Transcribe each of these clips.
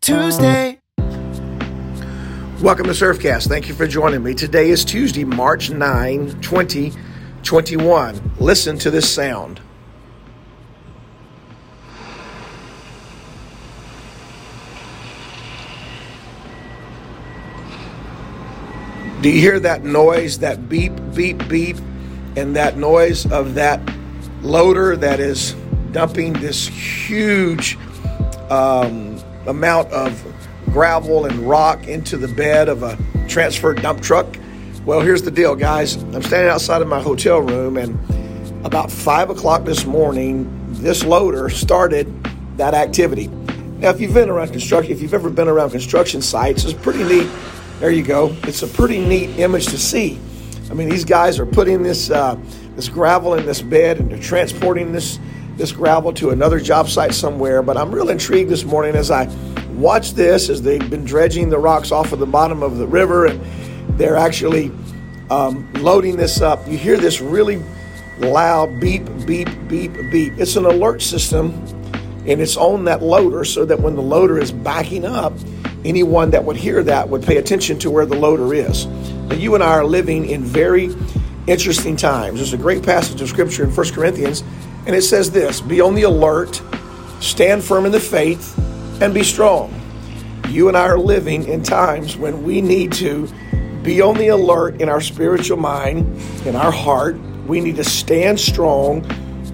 Tuesday, Tuesday. Welcome to Surfcast. Thank you for joining me. Today is Tuesday, March 9, 2021. Listen to this sound. Do you hear that noise, that beep, beep, beep, and that noise of that loader that is dumping this huge um, amount of gravel and rock into the bed of a transfer dump truck? Well, here's the deal, guys. I'm standing outside of my hotel room, and about five o'clock this morning, this loader started that activity. Now, if you've been around construction, if you've ever been around construction sites, it's pretty neat there you go. It's a pretty neat image to see. I mean, these guys are putting this uh, this gravel in this bed and they're transporting this this gravel to another job site somewhere. But I'm real intrigued this morning as I watch this as they've been dredging the rocks off of the bottom of the river and they're actually um, loading this up. You hear this really loud beep, beep, beep, beep. It's an alert system and it's on that loader so that when the loader is backing up, anyone that would hear that would pay attention to where the loader is. Now, you and I are living in very interesting times. There's a great passage of scripture in 1 Corinthians, and it says this Be on the alert, stand firm in the faith, and be strong. You and I are living in times when we need to be on the alert in our spiritual mind, in our heart. We need to stand strong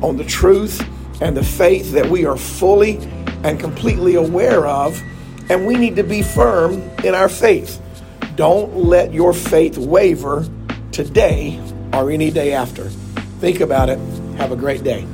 on the truth and the faith that we are fully and completely aware of and we need to be firm in our faith. Don't let your faith waver today or any day after. Think about it. Have a great day.